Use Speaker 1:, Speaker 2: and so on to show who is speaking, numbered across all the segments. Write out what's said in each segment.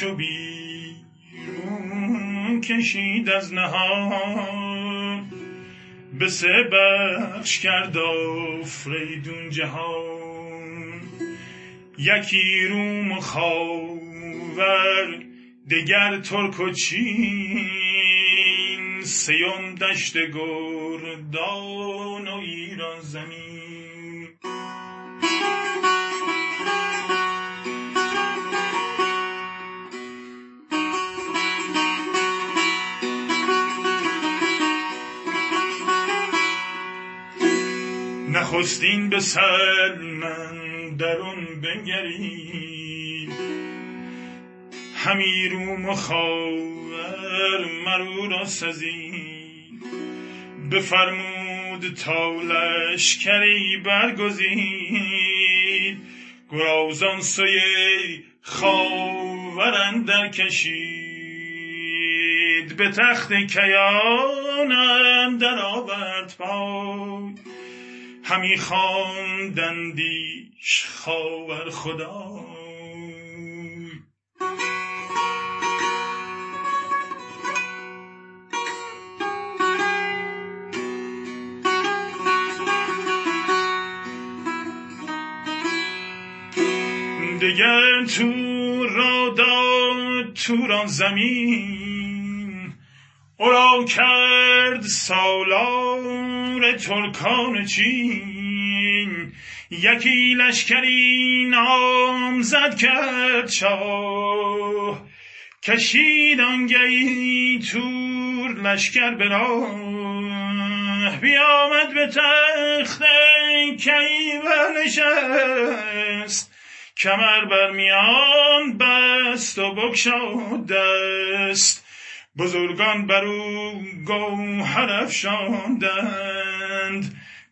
Speaker 1: چو بیرون کشید از نهان. به سه بخش کرد آفریدون جهان. یکی روم و خاور دگر ترک و چین. سیوم دشت گردان. نخستین به سر من درون بنگرید. همی و خاور مرو را سزید بفرمود تا لشکری برگزید. گرازان سوی خاور اندر کشید. به تخت کیان اندر آورد پای. همی خواندندیش خاور خدا. دگر تو را داد توران زمین. او را کرد سالار ترکان چین. یکی لشکری نامزد کرد شاه. کشید آنگهی تور لشکر به راه. بیامد به تخت کی نشست کمر بر میان بست و بگشاد دست. بزرگان بر او گوهر افشاندند.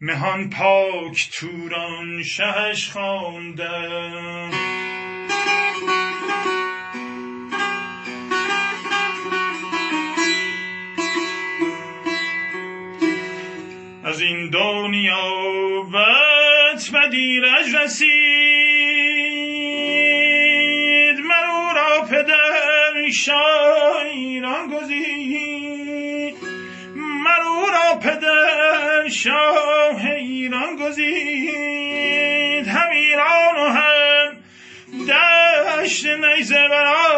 Speaker 1: مهان پاک توران شهش خواندند. از این دنیا بد بدیرش رسید پدر شاه ایران گزید من او را پدر شاه ایران گزید هم ایران و هم دشت نیزه بران.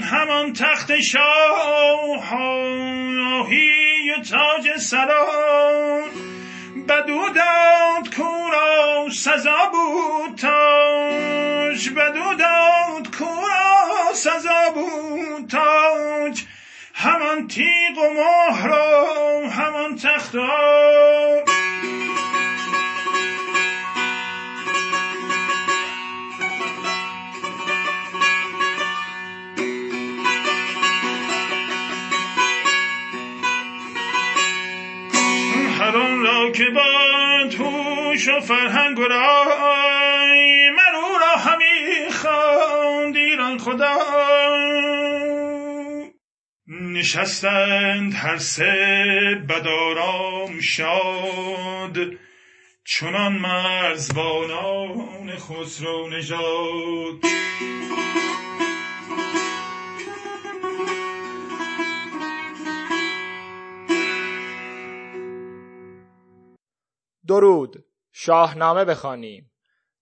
Speaker 1: همان تخت شاهی و تاج سران. بدو داد کورا سزا بود تاج. بدو داد سزا بود تاج همان تیغ و مهر و همان تخت هر آن را که با توش و فرهنگ و رای نشستند هر سه بدارام شاد. چنان مرزبانان خسرو نژاد.
Speaker 2: درود. شاهنامه بخوانیم.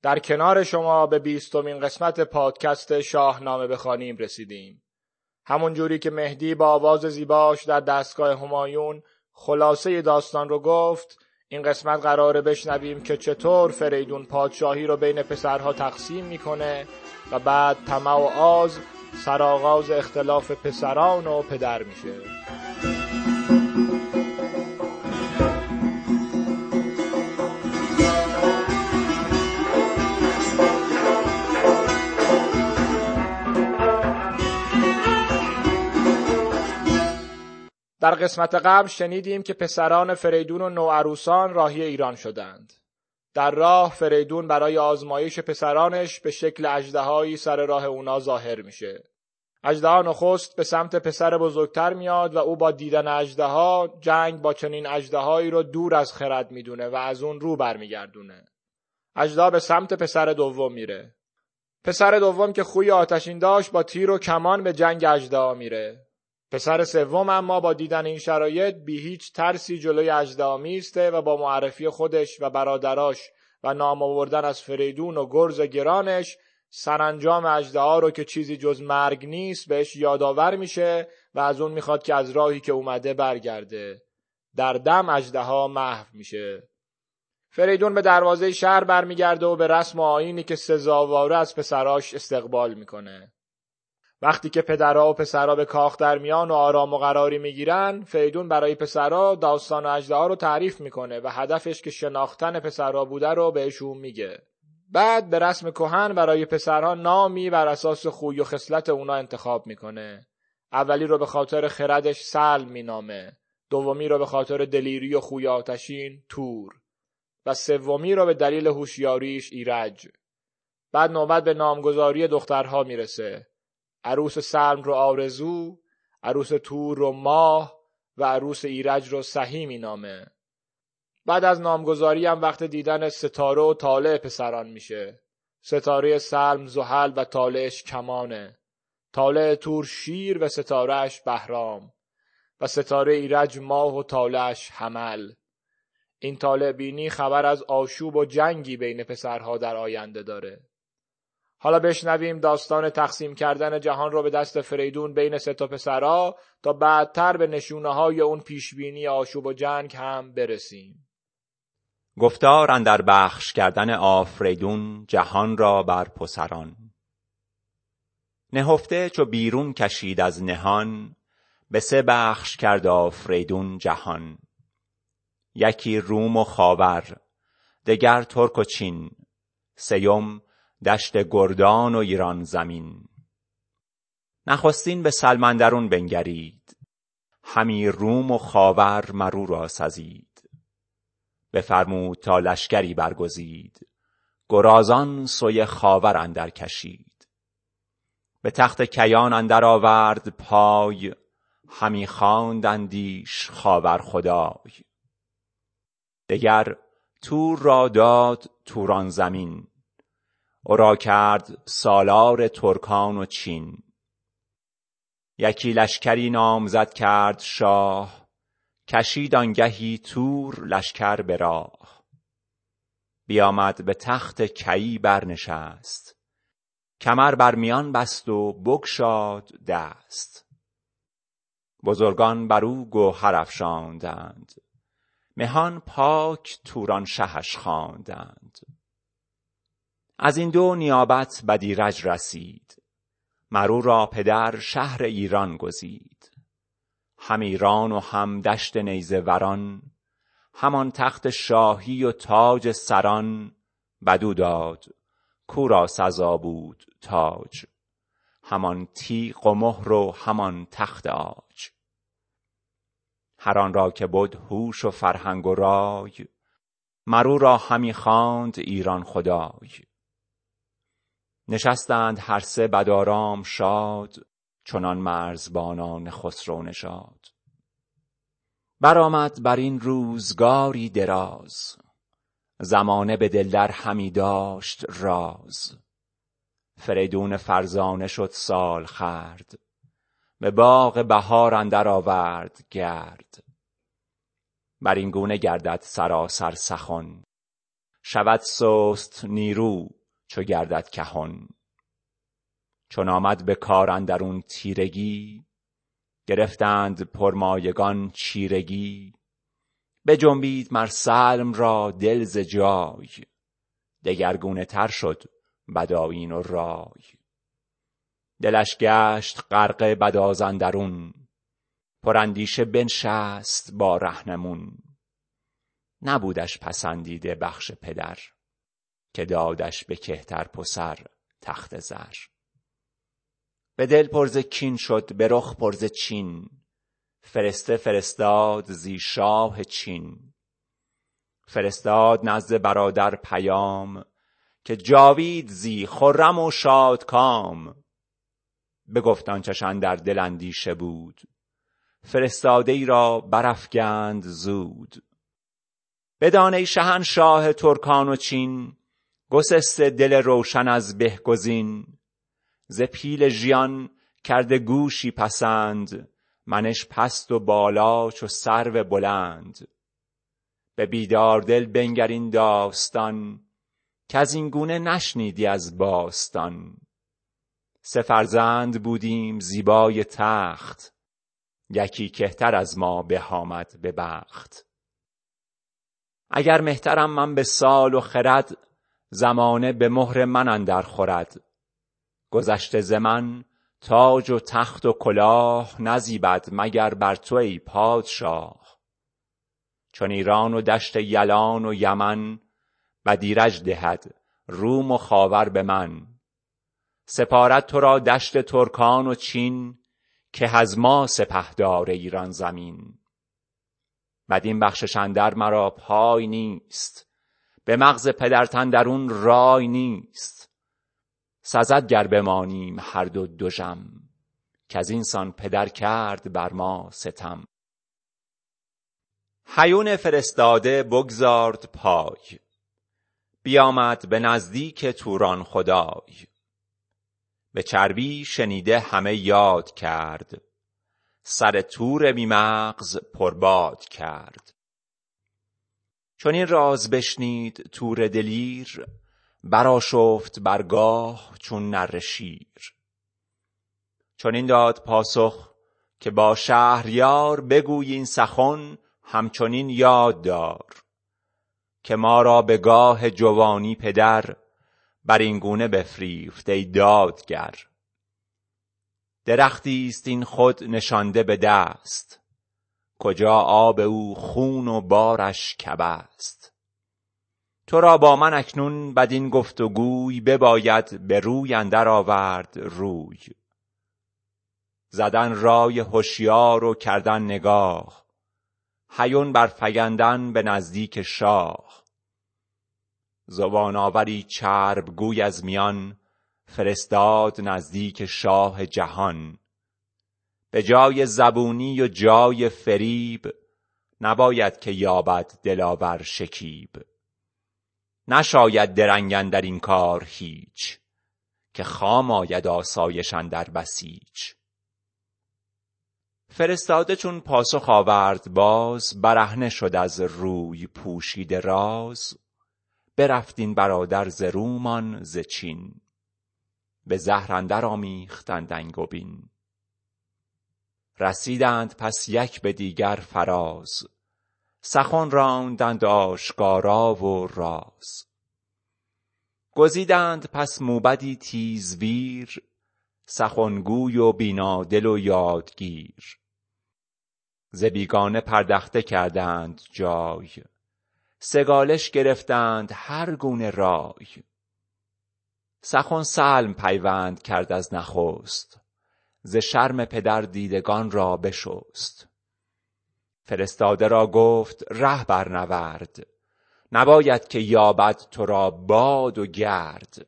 Speaker 2: در کنار شما به بیستمین قسمت پادکست شاهنامه بخوانیم رسیدیم. همون جوری که مهدی با آواز زیباش در دستگاه همایون خلاصه داستان رو گفت این قسمت قراره بشنویم که چطور فریدون پادشاهی رو بین پسرها تقسیم می‌کنه و بعد طمع و آز سرآغاز اختلاف پسران و پدر میشه. در قسمت قبل شنیدیم که پسران فریدون و نوعروسان راهی ایران شدند. در راه فریدون برای آزمایش پسرانش به شکل اجدهایی سر راه اونا ظاهر میشه. اجدها نخست به سمت پسر بزرگتر میاد و او با دیدن اجدها جنگ با چنین اجدهایی رو دور از خرد می‌دونه و از اون رو برمیگردونه. اجدها به سمت پسر دوم میره. پسر دوم که خوی آتشین داشت با تیر و کمان به جنگ اژدها میره پسر سوم اما با دیدن این شرایط بی هیچ ترسی جلوی اژدها میسته و با معرفی خودش و برادراش و نام آوردن از فریدون و گرز گرانش سرانجام اژدها رو که چیزی جز مرگ نیست بهش یادآور میشه و از اون می‌خواد که از راهی که اومده برگرده. در دم اژدها محو میشه. فریدون به دروازه شهر برمیگرده و به رسم و آینی که سزاواره از پسراش استقبال می‌کنه. وقتی که پدرها و پسرها به کاخ در میان و آرام و قراری می‌گیرن فریدون برای پسرها داستان اژدها رو تعریف می‌کنه و هدفش که شناختن پسرها بوده رو بهشون میگه. بعد به رسم کهن برای پسرها نامی بر اساس خوی و خصلت اونا انتخاب می‌کنه. اولی رو به خاطر خردش سلم مینامه. دومی رو به خاطر دلیری و خوی آتشین تور. و سومی رو به دلیل هوشیاریش ایرج. بعد نوبت به نامگذاری دخترها می‌رسه. عروس سلم رو آرزو عروس تور رو ماه و عروس ایرج رو صحی مینامه بعد از نامگذاری هم وقت دیدن ستاره و طالع پسران میشه. ستاره سلم زحل و طالعش کمانه. طالع تور شیر و ستارهش بهرام. و ستاره ایرج ماه و طالعش حمل. این طالع بینی خبر از آشوب و جنگی بین پسرها در آینده داره. حالا بشنویم داستان تقسیم کردن جهان رو به دست فریدون بین سه تا پسرها تا بعدتر به نشونه های اون پیشبینی آشوب و جنگ هم برسیم.
Speaker 3: گفتار اندر بخش کردن آفریدون جهان را بر پسران. نهفته چو بیرون کشید از نهان به سه بخش کرد آفریدون جهان. یکی روم و خاور دگر ترک و چین سیم دشت گردان و ایران زمین. نخستین به سلمندرون بنگرید. همی روم و خاور مرو را سزید. بفرمود تا لشکری برگزید. گرازان سوی خاور اندر کشید. به تخت کیان اندر آورد پای. همی خواند اندیش خاور خدای. دگر تور را داد توران زمین. او کرد سالار ترکان و چین. یکی لشکری نامزد کرد شاه کشید آنگهی تور لشکر به راه. بیامد به تخت کیی برنشست. کمر بر میان بست و بگشاد دست. بزرگان بر او گوهر افشاندند. مهان پاک توران شهش خواندند. از این دو نیابت بدیرج رسید. مرو را پدر شهر ایران گزید. هم ایران و هم دشت نیزه وران همان تخت شاهی و تاج سران بدو داد کو سزا بود تاج. همان تیغ و مهر و همان تخت عاج هر آن را که بد هوش و فرهنگ و رای مرو را همی خواند ایران خدای. نشستند هر سه بدارام شاد چنان مرزبانان خسرو نژاد برآمد بر این روزگاری دراز زمانه به دل در همی داشت راز. فریدون فرزانه شد سالخورد به باغ بهار اندر آورد گرد. بر این گونه گردد سراسر سخن شود سست نیرو. چو گردد کهن. چون آمد به کار اندرون تیرگی گرفتند پرمایگان چیرگی. بجنبید مر سلم را دل ز جای دگرگونه تر شد بدآیین و رای. دلش گشت غرقه بداز اندرون پراندیشه بنشست با رهنمون. نبودش پسندیده بخش پدر. که دادش به کهتر پسر تخت زر. به دل پر ز کین شد به رخ پر ز چین. فرسته فرستاد زی شاه چین. فرستاد نزد برادر پیام که جاوید زی خرم و شادکام بگفت آنچش اندر دل اندیشه بود. فرستاده ای را برافگند زود. بدان ای شهنشاه ترکان و چین گسسته دل روشن از بهگزین ز پیل ژیان کرده گوشی پسند منش پست و بالا چو سرو بلند. به بیدار دل بنگر این داستان کز این گونه نشنیدی از باستان. سه فرزند بودیم زیبای تخت یکی کهتر از ما به آمد به بخت. اگر مهترم من به سال و خرد زمانه به مهر من اندر خورد. گذشته ز من تاج و تخت و کلاه نزیبد مگر بر تو ای پادشاه. چون ایران و دشت یلان و یمن بدیرج دهد روم و خاور به من. سپارد تو را دشت ترکان و چین که از ما سپهدار ایران زمین. بدین بخشش اندر مرا پای نیست. به مغز پدرت درون رای نیست. سزد گر بمانیم هر دو دژم کز اینسان پدر کرد بر ما ستم. هیون فرستاده بگذارد پای بیامد به نزدیک توران خدای. به چربی شنیده همه یاد کرد سر تور بی مغز پرباد کرد. چون این راز بشنید تور دلیر برآشفت برگاه چون نره شیر. چون این داد پاسخ که با شهریار بگوی این سخن همچنین یاد دار که ما را به گاه جوانی پدر بر این گونه بفریفت ای دادگر. درختی است این خود نشانده به دست کجا آب او خون و بارش کبه است تو را با من اکنون بدین گفت و گوی بباید به روی اندر آورد روی. زدن رای هشیار و کردن نگاه. هیون برفگندن به نزدیک شاه. زبان آوری چرب گوی از میان فرستاد نزدیک شاه جهان. به جای زبونی و جای فریب نباید که یابد دلاور شکیب. نشاید درنگ اندر این کار هیچ که خام آید آسایش اندر بسیچ. فرستاده چون پاسخ آورد باز برهنه شد از روی پوشیده راز. برفت این برادر ز رومان ز چین. به زهر اندر آمیختند انگبین. رسیدند پس یک به دیگر فراز. سخن راندند آشکارا و راز. گزیدند پس موبدی تیزویر سخنگوی و بینادل و یادگیر. ز بیگانه پردخته کردند جای. سگالش گرفتند هر گونه رای. سخن سلم پیوند کرد از نخست. ز شرم پدر دیدگان را بشست. فرستاده را گفت ره برنورد نباید که یابد تو را باد و گرد.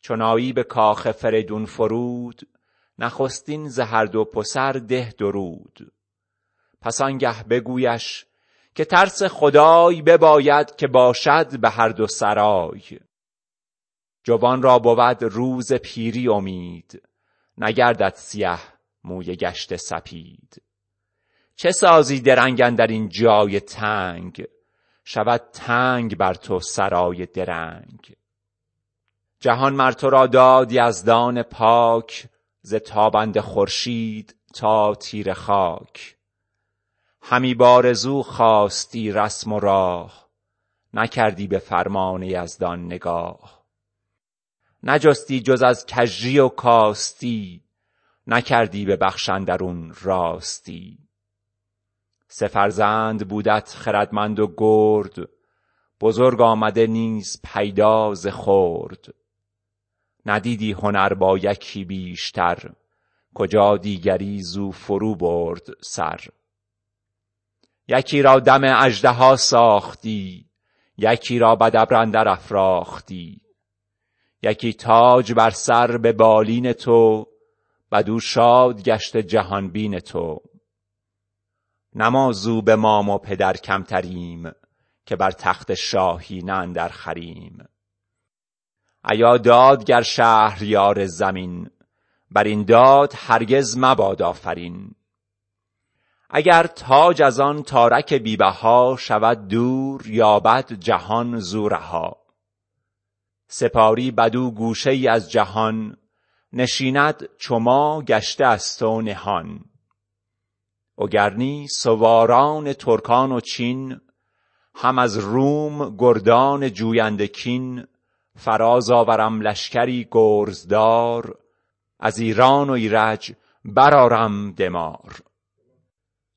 Speaker 3: چون آیی به کاخ فریدون فرود نخستین ز هر دو پسر ده درود. پس آنگه بگویش که ترس خدای بباید که باشد به هر دو سرای. جوان را بود روز پیری امید. نگردد سیه موی گشته سپید. چه سازی درنگ اندر این جای تنگ؟ شود تنگ بر تو سرای درنگ. جهان مر تو را داد یزدان پاک ز تابنده خورشید تا تیره خاک. همی بآرزو خواستی رسم و راه نکردی به فرمان یزدان نگاه. نجستی جز از کژی و کاستی نکردی به بخش اندرون راستی. سه فرزند بودت خردمند و گرد بزرگ آمده نیز پیدا ز خرد. ندیدی هنر با یکی بیشتر کجا دیگری زو فرو برد سر. یکی را دم اژدها ساختی یکی را بد ابر افراختی. یکی تاج بر سر به بالین تو بدو شاد جهان بین تو. نه ما زو به مام و پدر کمتریم که بر تخت شاهی نه در خریم. ایا دادگر شهریار زمین بر این داد هرگز مباد آفرین. اگر تاج از آن تارک بیبها شود دور یابد جهان زورها. سپاری بدو گوشه ای از جهان نشیند چو ما گشته است و نهان. وگرنی سواران ترکان و چین هم از روم گردان جوینده کین فراز آورم لشکری گرزدار از ایران و ایرج برآرم دمار.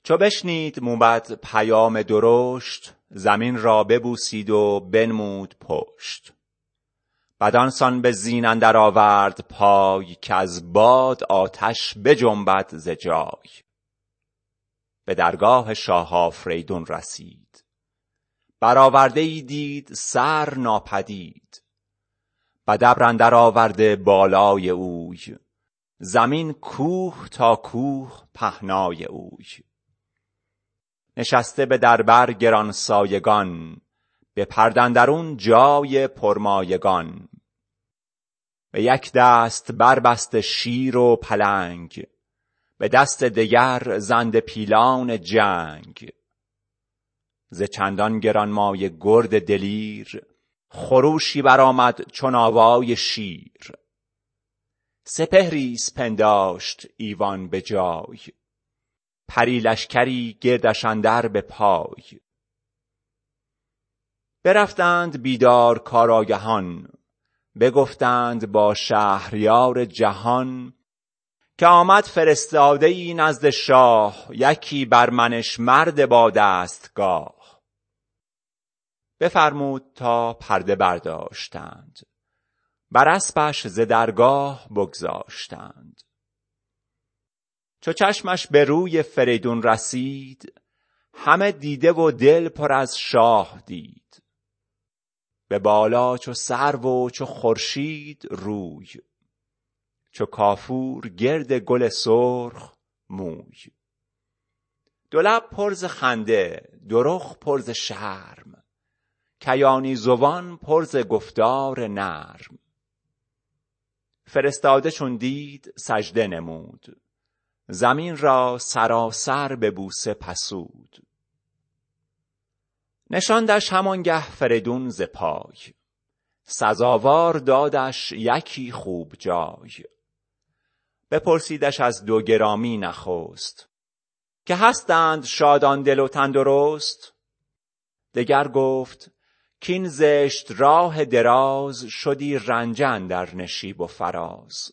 Speaker 3: چو بشنید موبد پیام درشت زمین را ببوسید و بنمود پشت. بدان سان به زین اندر آورد پای که از باد آتش بجنبد ز جای. به درگاه شاه آفریدون رسید. برآورده ای دید سر ناپدید. بد ابر اندر آورده بالای اوی. زمین کوه تا کوه پهنای اوی. نشسته به دربر گرانسایگان. به پرده اندرون جای پرمایگان. به یک دست بربسته شیر و پلنگ به دست دگر زنده پیلان جنگ. ز چندان گرانمایه گرد دلیر خروشی برآمد چون آوای شیر. سپهری پنداشت ایوان به جای پری لشکری گردش اندر به پای. برفتند بیدار کارآگهان بگفتند با شهریار جهان که آمد فرستاده ای نزد شاه یکی بر منش مرد با دستگاه. بفرمود تا پرده برداشتند بر اسپش ز درگاه بگذاشتند. چو چشمش به روی فریدون رسید همه دیده و دل پر از شاه دید. به بالا چو سرو و چو خورشید روی چو کافور گرد گل سرخ موی. دو لب پر ز خنده دو رخ پر ز شرم کیانی زبان پر ز گفتار نرم. فرستاده چون دید سجده نمود زمین را سراسر به بوسه پسود. نشاندش همانگه فریدون ز پای. سزاوار دادش یکی خوب جای. بپرسیدش از دو گرامی نخست. که هستند شادان دل و تندرست؟ دگر گفت کین زشت راه دراز شدی رنجه اندر نشیب و فراز.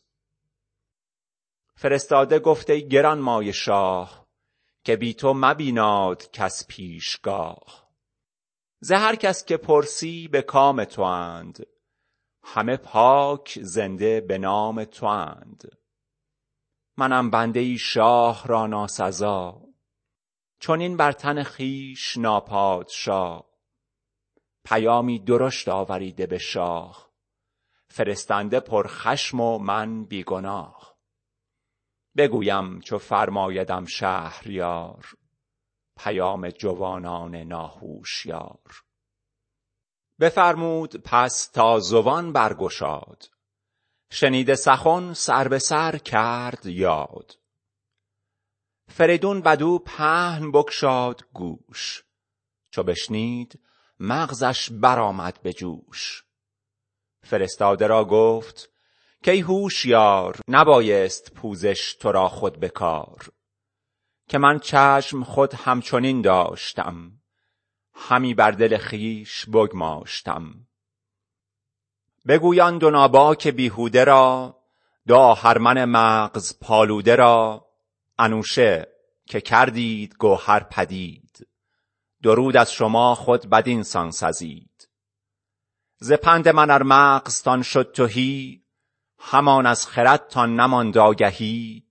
Speaker 3: فرستاده گفت ای گرانمایه شاه که بی تو مبیناد کس پیشگاه. ز هر کس که پرسی به کام تواند همه پاک زنده به نام تواند منم بنده ای شاه را ناسزا چنین بر تن خویش ناپادشا. پیامی درشت آوریده به شاه فرستنده پرخشم و من بی گناه. بگویم چو فرمایدم شهریار پیام جوانان ناهوشیار. بفرمود پس تا زبان برگشاد. شنیده سخن سر به سر کرد یاد. فریدون بدو پهن بگشاد گوش. چو بشنید مغزش برآمد به جوش. فرستاده را گفت کای هوشیار نبایست پوزش تو را خود به کار. که من چشم خود همچنین داشتم. همی بر دل خویش بگماشتم. بگوی آن دو ناباک بیهوده را دو آهرمن مغز پالوده را. انوشه که کردید گوهر پدید. درود از شما خود بدین سان سزید. ز پند من ار مغزتان شد تهی همان از خردتان نماند آگهی.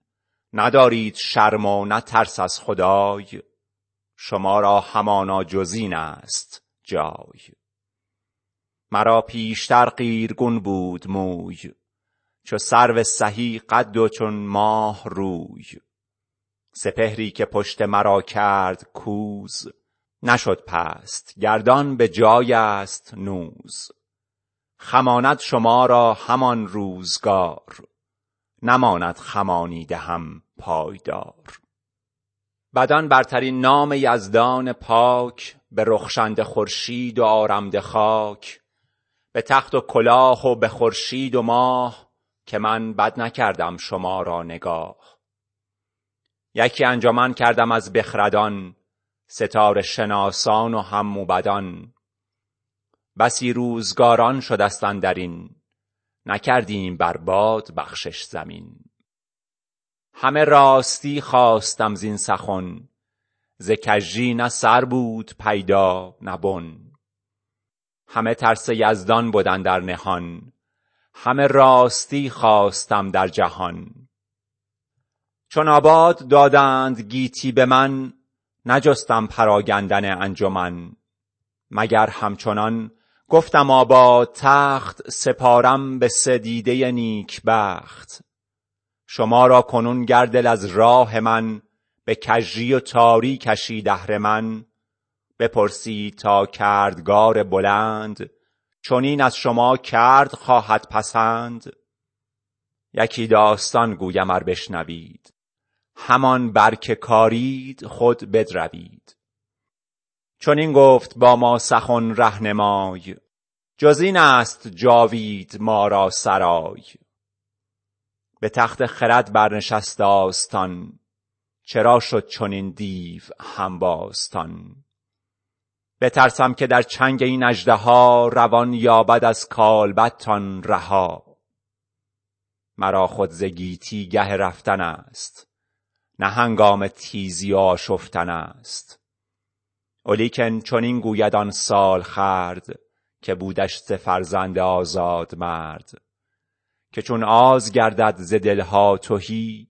Speaker 3: ندارید شرم و نه ترس از خدای. شما را همانا جز این است جای. مرا پیشتر قیرگون بود موی چو سرو سهی قد و چون ماه روی. سپهری که پشت مرا کرد کوز نشد پست گردان به جای است نوز. خماند شما را همان روزگار نماند خمانیده هم پایدار. بدان برترین نام یزدان پاک به رخشنده خورشید و آرمده خاک به تخت و کلاه و به خورشید و ماه که من بد نکردم شما را نگاه. یکی انجمن کردم از بخردان ستاره شناسان و هم موبدان بسی روزگاران شدست اندرین نکردیم بر باد بخشش زمین. همه راستی خواستم زین سخن. ز کژی نه سر بود پیدا نه بن. همه ترس یزدان بد اندر نهان. همه راستی خواستم در جهان. چون آباد دادند گیتی به من نجستم پراگندن انجمن. مگر همچنان گفتم آباد تخت سپارم به سه دیده نیکبخت. شما را کنون گر دل از راه من به کژی و تاری کشید اهرمن بپرسید تا کردگار بلند چنین از شما کرد خواهد پسند. یکی داستان گویم ار بشنوید همان بر که کارید خود بدروید. چنین گفت با ما سخن رهنمای جز این است جاوید ما را سرای. به تخت خرد برنشست آستان چرا شد چنین دیو همباستان بترسم که در چنگ این اژدها روان یابد از کالبدتان رها. مرا خود ز گیتی گه رفتن است نه هنگام تیزی و آشفتن است. ولیکن چنین گوید آن سالخورد که بودش ز فرزند آزاد مرد. که چون آز گردد ز دلها تهی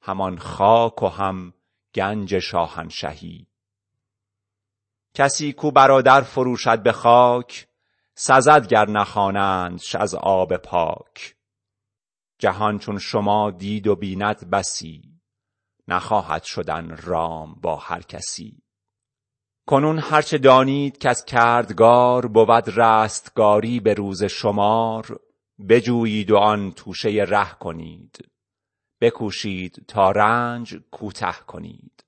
Speaker 3: همان خاک و هم گنج شاهنشهی. کسی کو برادر فروشد به خاک سزد گر نخوانندش از آب پاک. جهان چون شما دید و بیند بسی نخواهد شدن رام با هر کسی. کنون هر چه دانید کز کردگار بود رستگاری به روز شمار بجویید و آن توشه ره کنید. بکوشید تا رنج کوته کنید.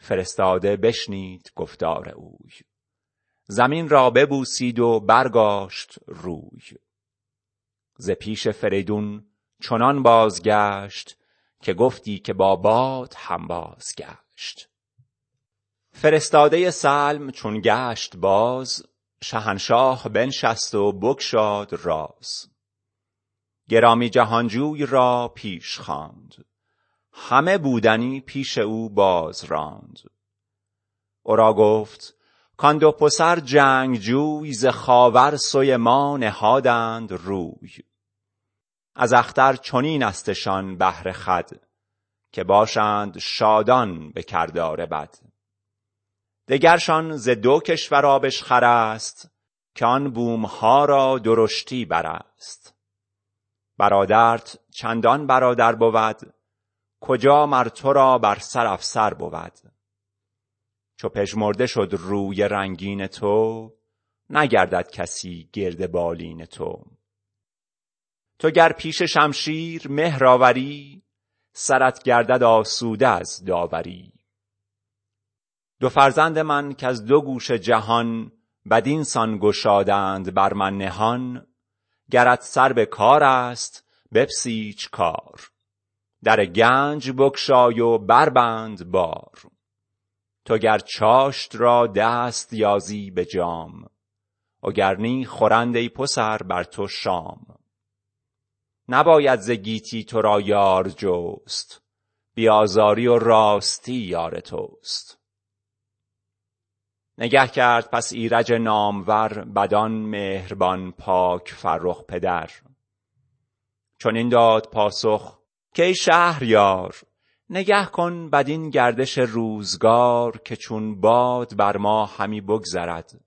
Speaker 3: فرستاده بشنید گفتار اوی. زمین را ببوسید و برگاشت روی. ز پیش فریدون چنان بازگشت که گفتی که با باد هم بازگشت. فرستاده سلم چون گشت باز شهنشاه بنشست و بگشاد راز. گرامی جهانجوی را پیش خواند. همه بودنی پیش او باز راند. او را گفت کان دو پسر جنگجوی ز خاور سوی ما نهادند روی. از اختر چنین استشان بهر خود که باشند شادان به کردار بد. دگرشان ز دو کشور آبشخور است که آن بومها را درشتی بر است برادرت چندان برادر بود کجا مر تو را بر سر افسر بود؟ چو پژمرده شد روی رنگین تو نگردد کسی گرد بالین تو. تو گر پیش شمشیر مهر آوری سرت گردد آسوده از داوری. دو فرزند من کز دو گوش جهان بدین سان گشادند بر من نهان گرت سر به کار است بپسیچ کار. در گنج بگشای و بربند بار. تو گر چاشت را دست یازی به جام وگر نی خورند پسر بر تو شام. نباید ز گیتی تو را یار جست بی آزاری و راستی یار توست. نگه کرد پس ایرج نامور بدان مهربان پاک فرخ پدر. چنین داد پاسخ کای شهریار نگه کن بدین گردش روزگار که چون باد بر ما همی بگذرد.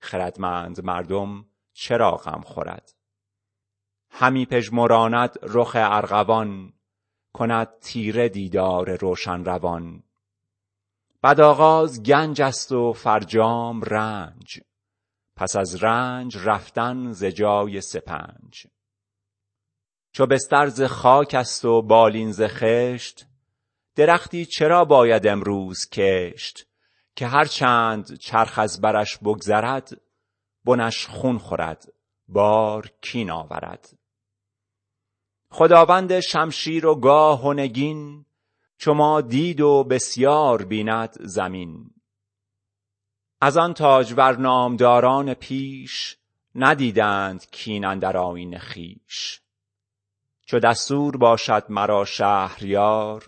Speaker 3: خردمند مردم چرا غم خورد؟ همی پژمراند رخ ارغوان کند تیره دیدار روشن روان بدآغاز گنج است و فرجام رنج. پس از رنج رفتن ز جای سپنج. چو بستر ز خاک است و بالین ز خشت درختی چرا باید امروز کشت؟ که هر چند چرخ از برش بگذرد بنش خون خورد بار کین آورد. خداوند شمشیر و گاه و نگین چو ما دید و بسیار بیند زمین. از آن تاجور نامداران پیش ندیدند کین اندر آیین خویش. چو دستور باشد مرا شهریار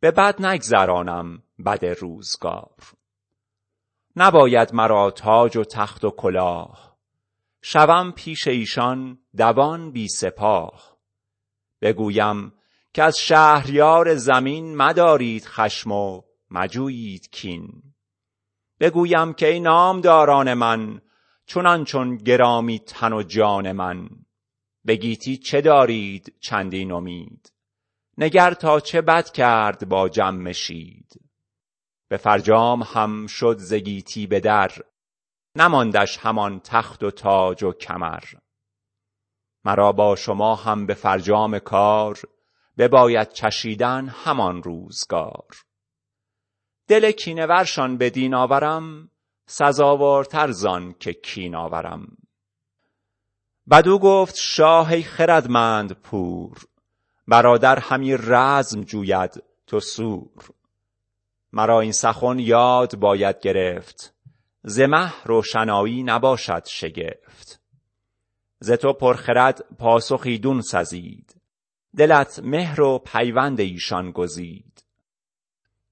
Speaker 3: به بد نگذرانم بد روزگار. نباید مرا تاج و تخت و کلاه شوم پیش ایشان دوان بی سپاه. بگویم کز شهریار زمین مدارید خشم و مجویید کین. بگویم کای نامداران من چنان چون گرامی تن و جان من. به گیتی چه دارید چندین امید؟ نگر تا چه بد کرد با جمشید به فرجام هم شد ز گیتی به در نماندش همان تخت و تاج و کمر. مرا با شما هم به فرجام کار بباید چشیدن همان روزگار. دل کینه ورشان بدین آورم سزاوارتر زان که کین آورم. بدو گفت شاه خردمند پور برادر همی رزم جوید تو سور. مرا این سخن یاد باید گرفت ز مه روشنایی نباشد شگفت. ز تو پرخرد پاسخ ایدون سزید. دلت مهر و پیوند ایشان گزید.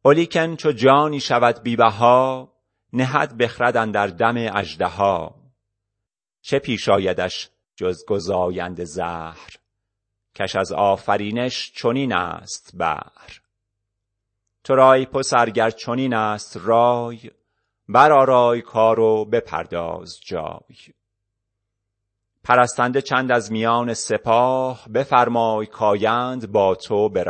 Speaker 3: ولیکن چو جانی شود بی بها نهد بخرد اندر دم اژدها. چه پیش آیدش جز گزاینده زهر؟ کش از آفرینش چنین است بهر. تو را ای پسر گر چنین است رای برآرای کار و بپرداز جای. پرستنده چند از میان سپاه بفرمای کآیند با تو به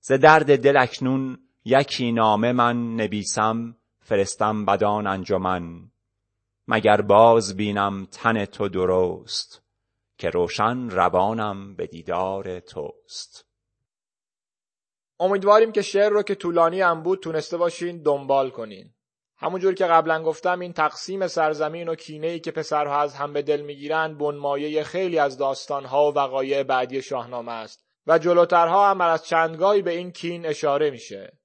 Speaker 3: ز درد دل اکنون یکی نامه من نبیسم فرستم بدان انجمن. مگر باز بینم تن تو درست که روشن روانم به دیدار توست.
Speaker 2: امیدواریم که شعر رو که طولانی هم بود تونسته باشین دنبال کنین. همونجور که قبلا گفتم این تقسیم سرزمین و کینه ای که پسرها از هم به دل می‌گیرن بنمایه خیلی از داستانها و وقایع بعدی شاهنامه است و جلوترها هم از چندگاهی به این کین اشاره میشه.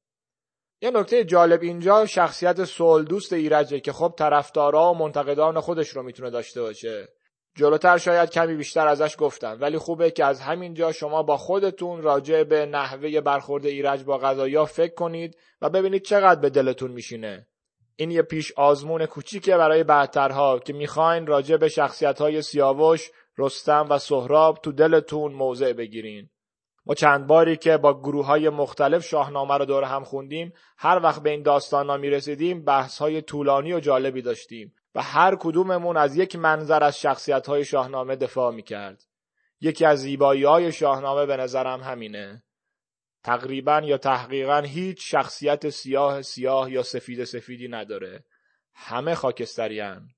Speaker 2: یه نکته جالب اینجا شخصیت سول دوست ایرجه که خب طرفدارا و منتقدان خودش رو می‌تونه داشته باشه. جلوتر شاید کمی بیشتر ازش گفتم ولی خوبه که از همینجا شما با خودتون راجع به نحوه برخورد ایرج با غذایا فکر کنید و ببینید چقدر به دلتون میشینه. این یه پیش آزمون کوچیکه برای بعدترها که می‌خواین راجع به شخصیت های سیاوش، رستم و سهراب تو دلتون موضع بگیرین. ما چند باری که با گروه های مختلف شاهنامه رو دور هم خوندیم هر وقت به این داستان ها می رسیدیم بحث های طولانی و جالبی داشتیم و هر کدوممون از یک منظر از شخصیت های شاهنامه دفاع می کرد. یکی از زیبایی های شاهنامه به نظرم همینه. تقریبا یا تحقیقا هیچ شخصیت سیاه سیاه یا سفید سفیدی نداره. همه خاکستریان.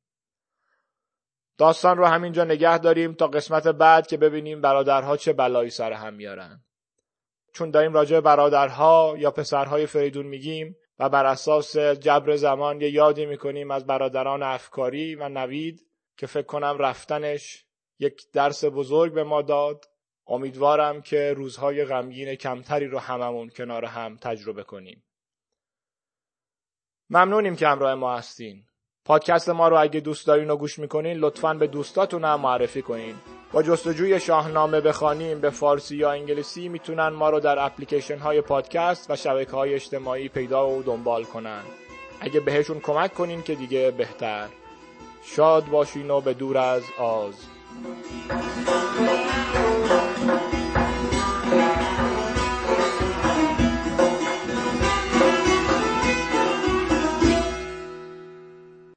Speaker 2: داستان رو همینجا نگه داریم تا قسمت بعد که ببینیم برادرها چه بلایی سر هم میارن. چون داریم راجع برادرها یا پسرهای فریدون میگیم و بر اساس جبر زمان یه یادی می‌کنیم از برادران افکاری و نوید که فکر کنم رفتنش یک درس بزرگ به ما داد امیدوارم که روزهای غمگین کمتری رو هممون کنار هم تجربه کنیم. ممنونیم که همراه ما هستین. پادکست ما رو اگه دوست دارین و گوش می‌کنین لطفا به دوستاتون هم معرفی کنین. با جستجوی شاهنامه بخوانیم به فارسی یا انگلیسی می‌تونن ما رو در اپلیکیشن های پادکست و شبکه های اجتماعی پیدا و دنبال کنن. اگه بهشون کمک کنین که دیگه بهتر. شاد باشین و به دور از آز. Müzik